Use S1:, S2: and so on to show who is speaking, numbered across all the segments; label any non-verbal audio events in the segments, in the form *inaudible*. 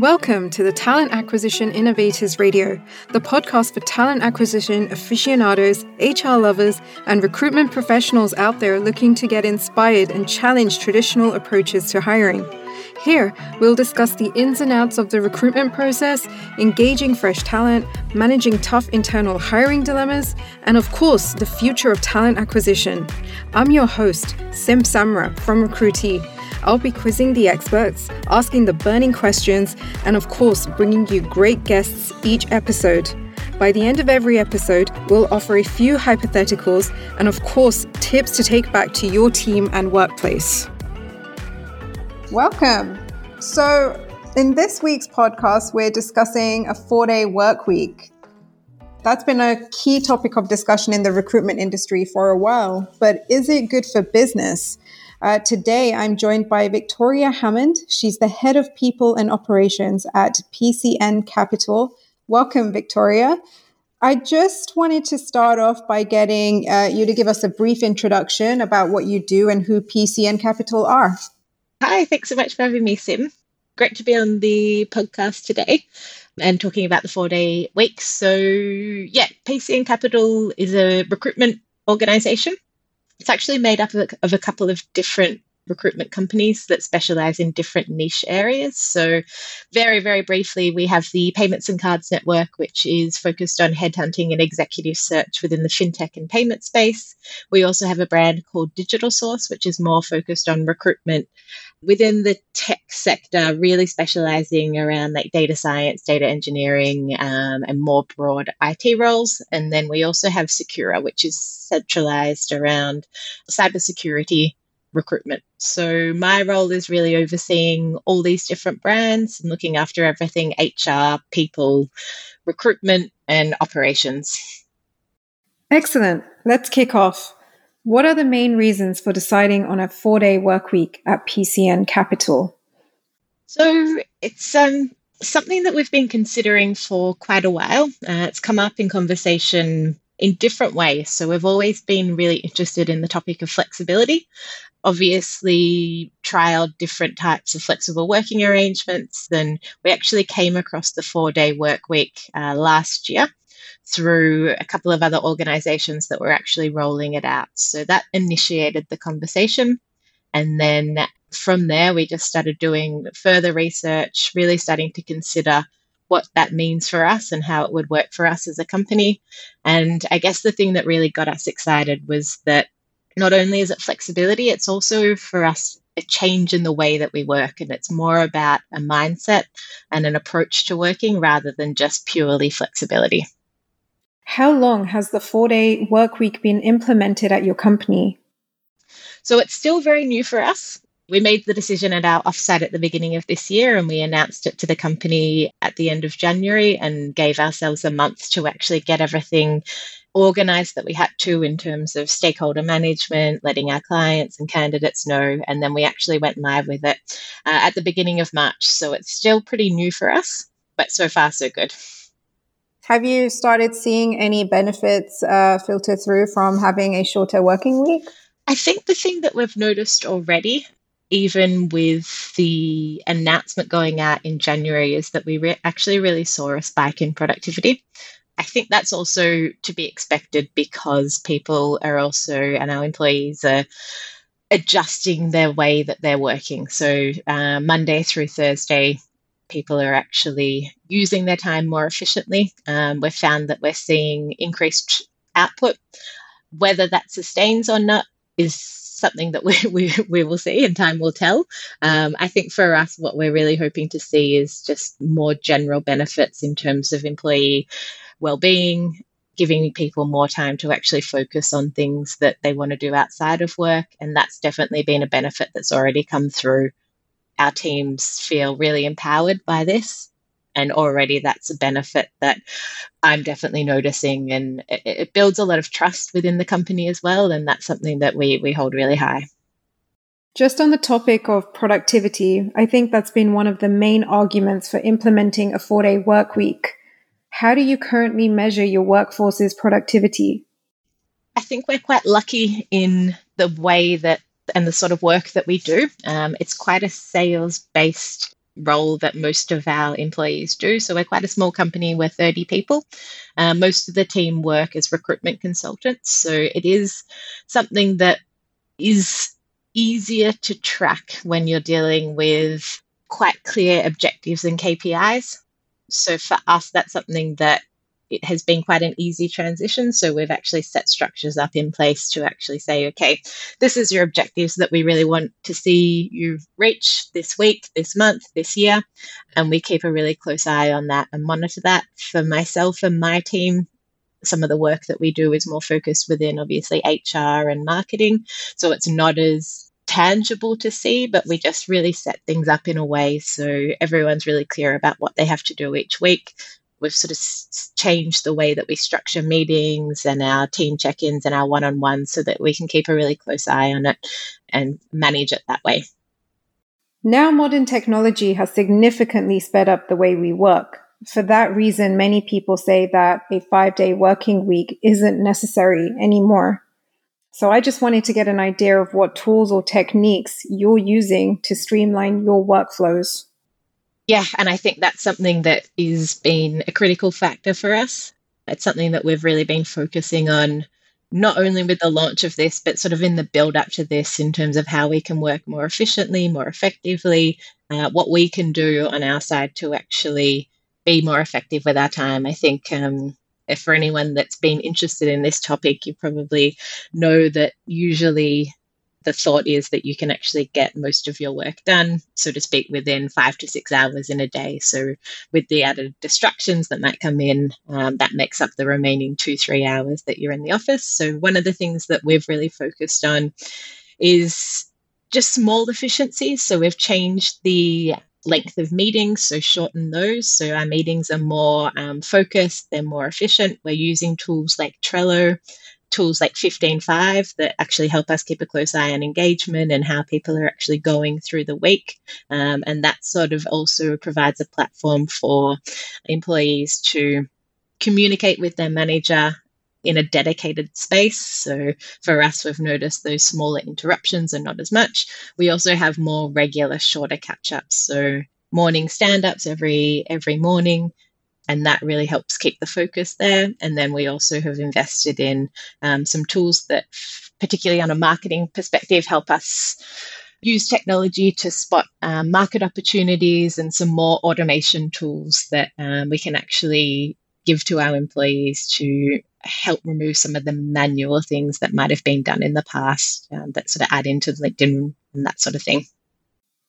S1: Welcome to the Talent Acquisition Innovators Radio, the podcast for talent acquisition aficionados, HR lovers, and recruitment professionals out there looking to get inspired and challenge traditional approaches to hiring. Here, we'll discuss the ins and outs of the recruitment process, engaging fresh talent, managing tough internal hiring dilemmas, and of course, the future of talent acquisition. I'm your host, Sim Samra from Recruitee I'll be quizzing the experts, asking the burning questions, and of course, bringing you great guests each episode. By the end of every episode, we'll offer a few hypotheticals and, of course, tips to take back to your team and workplace. Welcome. So, in this week's podcast, we're discussing a four day work week. That's been a key topic of discussion in the recruitment industry for a while, but is it good for business? Uh, today, I'm joined by Victoria Hammond. She's the head of people and operations at PCN Capital. Welcome, Victoria. I just wanted to start off by getting uh, you to give us a brief introduction about what you do and who PCN Capital are.
S2: Hi, thanks so much for having me, Sim. Great to be on the podcast today and talking about the four day week. So, yeah, PCN Capital is a recruitment organization it's actually made up of a, of a couple of different recruitment companies that specialize in different niche areas. So, very, very briefly, we have the Payments and Cards Network, which is focused on headhunting and executive search within the fintech and payment space. We also have a brand called Digital Source, which is more focused on recruitment within the tech sector, really specializing around like data science, data engineering, um, and more broad IT roles. And then we also have Secura, which is centralized around cybersecurity recruitment. So my role is really overseeing all these different brands and looking after everything HR, people, recruitment, and operations.
S1: Excellent. Let's kick off. What are the main reasons for deciding on a four day work week at PCN Capital?
S2: So it's um, something that we've been considering for quite a while. Uh, it's come up in conversation in different ways. So we've always been really interested in the topic of flexibility. Obviously, trialed different types of flexible working arrangements. Then we actually came across the four day work week uh, last year through a couple of other organizations that were actually rolling it out. So that initiated the conversation. And then from there, we just started doing further research, really starting to consider what that means for us and how it would work for us as a company. And I guess the thing that really got us excited was that not only is it flexibility, it's also for us a change in the way that we work. And it's more about a mindset and an approach to working rather than just purely flexibility.
S1: How long has the four day work week been implemented at your company?
S2: So it's still very new for us. We made the decision at our offsite at the beginning of this year and we announced it to the company at the end of January and gave ourselves a month to actually get everything organized that we had to in terms of stakeholder management, letting our clients and candidates know. And then we actually went live with it uh, at the beginning of March. So it's still pretty new for us, but so far, so good.
S1: Have you started seeing any benefits uh, filter through from having a shorter working week?
S2: I think the thing that we've noticed already, even with the announcement going out in January, is that we re- actually really saw a spike in productivity. I think that's also to be expected because people are also, and our employees are adjusting their way that they're working. So, uh, Monday through Thursday, people are actually using their time more efficiently. Um, we've found that we're seeing increased output. Whether that sustains or not is something that we, *laughs* we, we will see and time will tell. Um, I think for us, what we're really hoping to see is just more general benefits in terms of employee well-being, giving people more time to actually focus on things that they want to do outside of work. And that's definitely been a benefit that's already come through our teams feel really empowered by this. And already that's a benefit that I'm definitely noticing. And it, it builds a lot of trust within the company as well. And that's something that we, we hold really high.
S1: Just on the topic of productivity, I think that's been one of the main arguments for implementing a four day work week. How do you currently measure your workforce's productivity?
S2: I think we're quite lucky in the way that and the sort of work that we do. Um, it's quite a sales based role that most of our employees do. So we're quite a small company, we're 30 people. Uh, most of the team work as recruitment consultants. So it is something that is easier to track when you're dealing with quite clear objectives and KPIs. So for us, that's something that it has been quite an easy transition. So we've actually set structures up in place to actually say, okay, this is your objectives that we really want to see you reach this week, this month, this year. And we keep a really close eye on that and monitor that. For myself and my team, some of the work that we do is more focused within obviously HR and marketing. So it's not as tangible to see, but we just really set things up in a way so everyone's really clear about what they have to do each week we've sort of changed the way that we structure meetings and our team check-ins and our one-on-ones so that we can keep a really close eye on it and manage it that way.
S1: Now modern technology has significantly sped up the way we work. For that reason, many people say that a five day working week isn't necessary anymore. So I just wanted to get an idea of what tools or techniques you're using to streamline your workflows
S2: yeah, and I think that's something that has been a critical factor for us. It's something that we've really been focusing on, not only with the launch of this, but sort of in the build up to this in terms of how we can work more efficiently, more effectively, uh, what we can do on our side to actually be more effective with our time. I think um, for anyone that's been interested in this topic, you probably know that usually the thought is that you can actually get most of your work done, so to speak, within five to six hours in a day. So, with the added distractions that might come in, um, that makes up the remaining two, three hours that you're in the office. So, one of the things that we've really focused on is just small efficiencies. So, we've changed the length of meetings, so shorten those. So, our meetings are more um, focused, they're more efficient. We're using tools like Trello tools like 15Five that actually help us keep a close eye on engagement and how people are actually going through the week. Um, and that sort of also provides a platform for employees to communicate with their manager in a dedicated space. So for us, we've noticed those smaller interruptions are not as much. We also have more regular, shorter catch ups. So morning stand ups every every morning and that really helps keep the focus there. And then we also have invested in um, some tools that, particularly on a marketing perspective, help us use technology to spot um, market opportunities and some more automation tools that um, we can actually give to our employees to help remove some of the manual things that might have been done in the past um, that sort of add into LinkedIn and that sort of thing.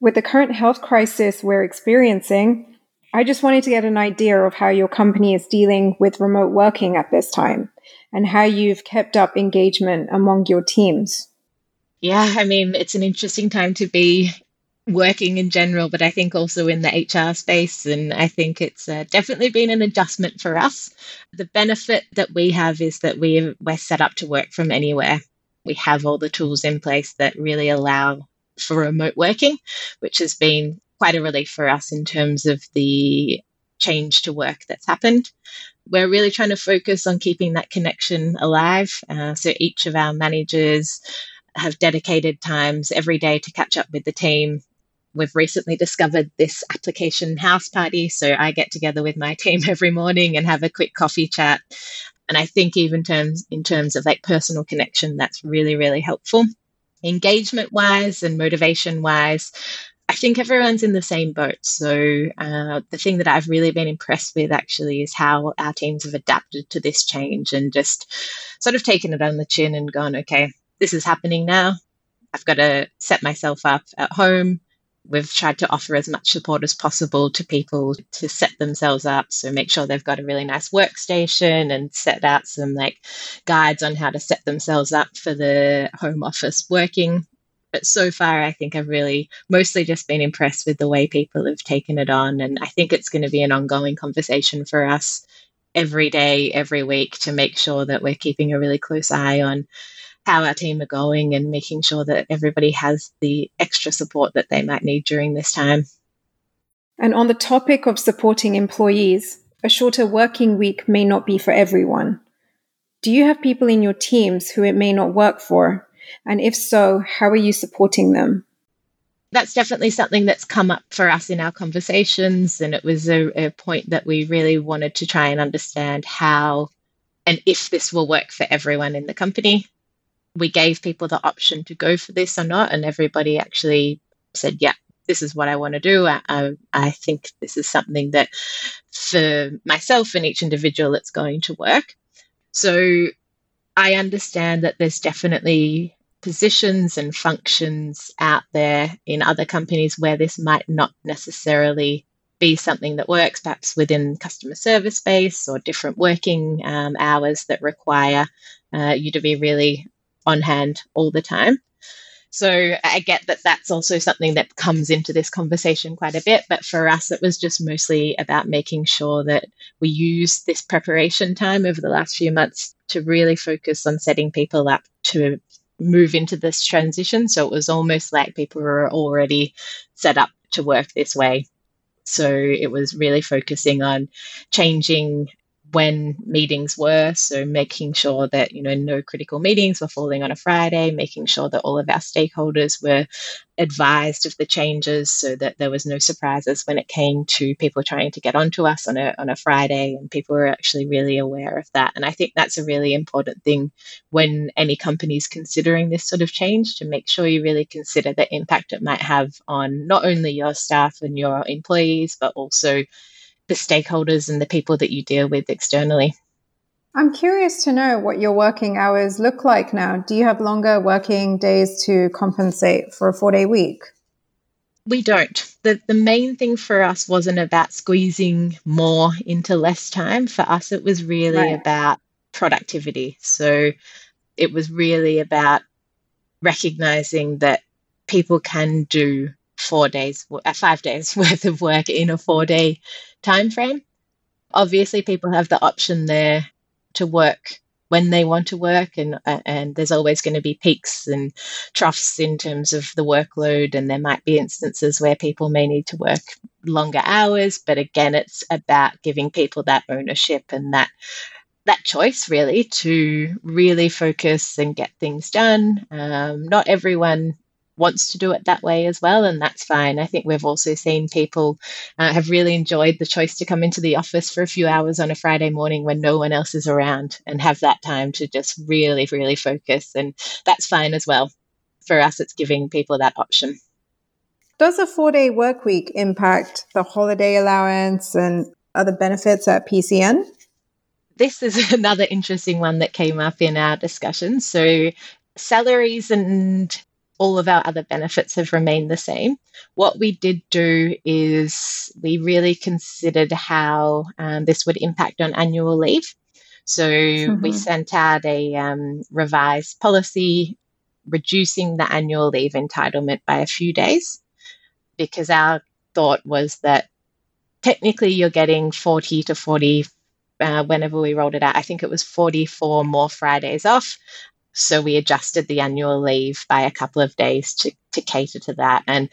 S1: With the current health crisis we're experiencing, I just wanted to get an idea of how your company is dealing with remote working at this time and how you've kept up engagement among your teams.
S2: Yeah, I mean, it's an interesting time to be working in general, but I think also in the HR space. And I think it's uh, definitely been an adjustment for us. The benefit that we have is that we we're set up to work from anywhere. We have all the tools in place that really allow for remote working, which has been quite a relief for us in terms of the change to work that's happened. We're really trying to focus on keeping that connection alive. Uh, so each of our managers have dedicated times every day to catch up with the team. We've recently discovered this application Houseparty. So I get together with my team *laughs* every morning and have a quick coffee chat. And I think even terms in terms of like personal connection, that's really, really helpful. Engagement wise and motivation wise, I think everyone's in the same boat. So, uh, the thing that I've really been impressed with actually is how our teams have adapted to this change and just sort of taken it on the chin and gone, okay, this is happening now. I've got to set myself up at home. We've tried to offer as much support as possible to people to set themselves up. So make sure they've got a really nice workstation and set out some like guides on how to set themselves up for the home office working but so far, I think I've really mostly just been impressed with the way people have taken it on. And I think it's going to be an ongoing conversation for us every day, every week to make sure that we're keeping a really close eye on how our team are going and making sure that everybody has the extra support that they might need during this time.
S1: And on the topic of supporting employees, a shorter working week may not be for everyone. Do you have people in your teams who it may not work for? And if so, how are you supporting them?
S2: that's definitely something that's come up for us in our conversations. And it was a, a, point that we really wanted to try and understand how and if this will work for everyone in the company. We gave people the option to go for this or not, and everybody actually said, Yeah, this is what I want to do. I, I think this is something that for myself and each individual, it's going to work. So I understand that there's definitely positions and functions out there in other companies where this might not necessarily be something that works, perhaps within customer service space or different working um, hours that require uh, you to be really on hand all the time. So I get that that's also something that comes into this conversation quite a bit. But for us, it was just mostly about making sure that we use this preparation time over the last few months to really focus on setting people up to move into this transition. So it was almost like people were already set up to work this way. So it was really focusing on changing when meetings were. So making sure that, you know, no critical meetings were falling on a Friday, making sure that all of our stakeholders were advised of the changes so that there was no surprises when it came to people trying to get onto us on a on a Friday and people were actually really aware of that. And I think that's a really important thing when any company is considering this sort of change to make sure you really consider the impact it might have on not only your staff and your employees, but also the stakeholders and the people that you deal with externally.
S1: I'm curious to know what your working hours look like now. Do you have longer working days to compensate for a four day week?
S2: We don't. The, the main thing for us wasn't about squeezing more into less time. For us, it was really right. about productivity. So it was really about recognizing that people can do four days, uh, five days *laughs* worth of work in a four day time frame. Obviously, people have the option there to work when they want to work, and uh, and there's always going to be peaks and troughs in terms of the workload, and there might be instances where people may need to work longer hours. But again, it's about giving people that ownership and that that choice really to really focus and get things done. Um, not everyone wants to do it that way as well, and that's fine. I think we've also seen people uh, have really enjoyed the choice to come into the office for a few hours on a Friday morning when no one else is around and have that time to just really, really focus, and that's fine as well. For us, it's giving people that option.
S1: Does a four day work week impact the holiday allowance and other benefits at PCN?
S2: This is *laughs* another interesting one that came up in our discussion. So, salaries and all of our other benefits have remained the same. What we did do is we really considered how um, this would impact on annual leave. So mm-hmm. we sent out a um, revised policy reducing the annual leave entitlement by a few days because our thought was that technically you're getting 40 to 40 uh, whenever we rolled it out. I think it was 44 more Fridays off. So we adjusted the annual leave by a couple of days to, to cater to that. And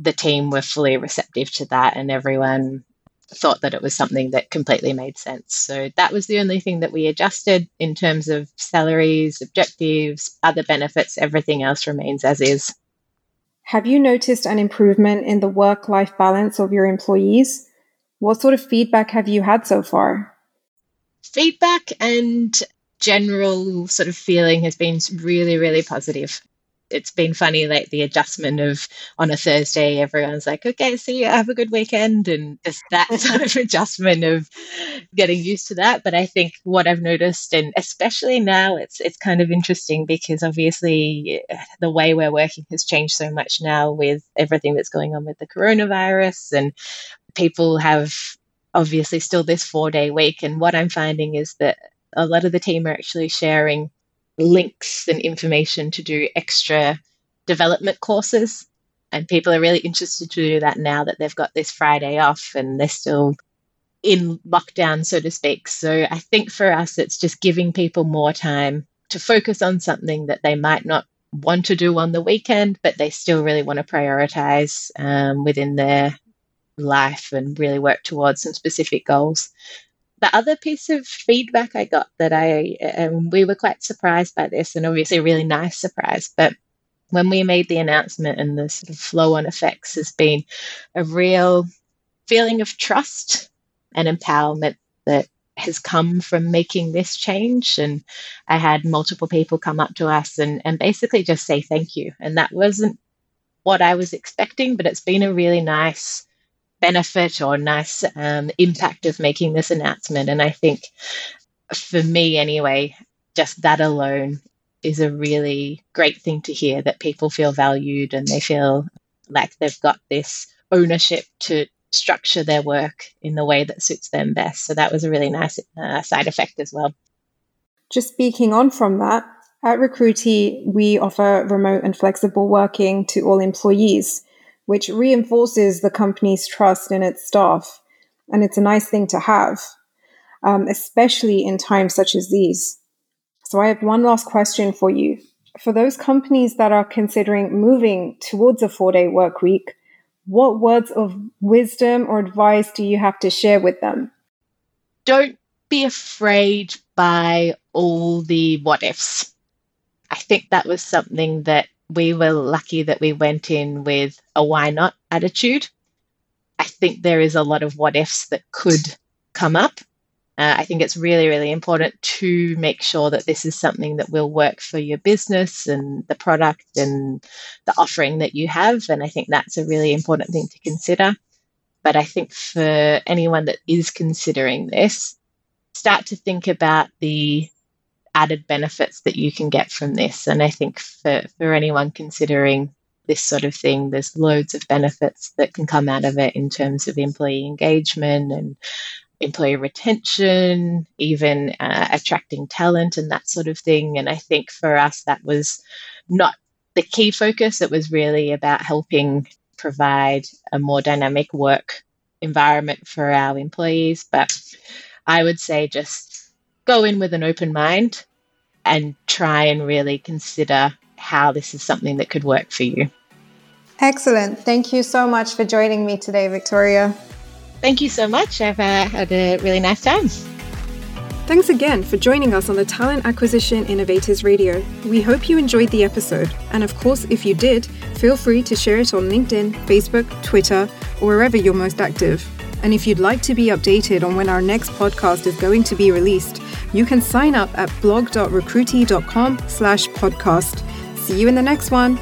S2: the team were fully receptive to that, and everyone thought that it was something that completely made sense. So that was the only thing that we adjusted in terms of salaries, objectives, other benefits. Everything else remains as is.
S1: Have you noticed an improvement in the work life balance of your employees? What sort of feedback have you had so far?
S2: Feedback and general sort of feeling has been really, really positive. It's been funny, like the adjustment of on a Thursday, everyone's like, okay, see you, have a good weekend. And just that *laughs* sort of adjustment of getting used to that. But I think what I've noticed, and especially now, it's it's kind of interesting because obviously eh, the way we're working has changed so much now with everything that's going on with the coronavirus and people have obviously still this four day week. And what I'm finding is that a lot of the team are actually sharing links and information to do extra development courses. And people are really interested to do that now that they've got this Friday off and they're still in lockdown, so to speak. So I think for us, it's just giving people more time to focus on something that they might not want to do on the weekend, but they still really want to prioritize um, within their life and really work towards some specific goals the other piece of feedback I got that I, um, we were quite surprised by this, and obviously a really nice surprise, but when we made the announcement and the sort of flow on effects has been a real feeling of trust and empowerment that has come from making this change. And I had multiple people come up to us and, and basically just say thank you. And that wasn't what I was expecting, but it's been a really nice benefit or nice um, impact of making this announcement. And I think for me, anyway, just that alone is a really great thing to hear that people feel valued and they feel like they've got this ownership to structure their work in the way that suits them best. So that was a really nice uh, side effect as well.
S1: Just speaking on from that, at Recruitee, we offer remote and flexible working to all employees, which reinforces the company's trust in its staff. And it's a nice thing to have, um, especially in times such as these. So I have one last question for you. For those companies that are considering moving towards a four day work week, what words of wisdom or advice do you have to share with them?
S2: Don't be afraid by all the what ifs. I think that was something that we were lucky that we went in with a why not attitude. I think there is a lot of what ifs that could come up. Uh, I think it's really, really important to make sure that this is something that will work for your business and the product and the offering that you have. And I think that's a really important thing to consider. But I think for anyone that is considering this, start to think about the added benefits that you can get from this. And I think for, for anyone considering this sort of thing, there's loads of benefits that can come out of it in terms of employee engagement and employee retention, even uh, attracting talent and that sort of thing. And I think for us, that was not the key focus. It was really about helping provide a more dynamic work environment for our employees. But I would say just go in with an open mind and try and really consider how this is something that could work for you.
S1: Excellent. Thank you so much for joining me today, Victoria.
S2: Thank you so much. I've uh, had a really nice time.
S1: Thanks again for joining us on the Talent Acquisition Innovators Radio. We hope you enjoyed the episode. And of course, if you did, feel free to share it on LinkedIn, Facebook, Twitter, or wherever you're most active. And if you'd like to be updated on when our next podcast is going to be released, you can sign up at blog.recruitee.com slash podcast. See you in the next one.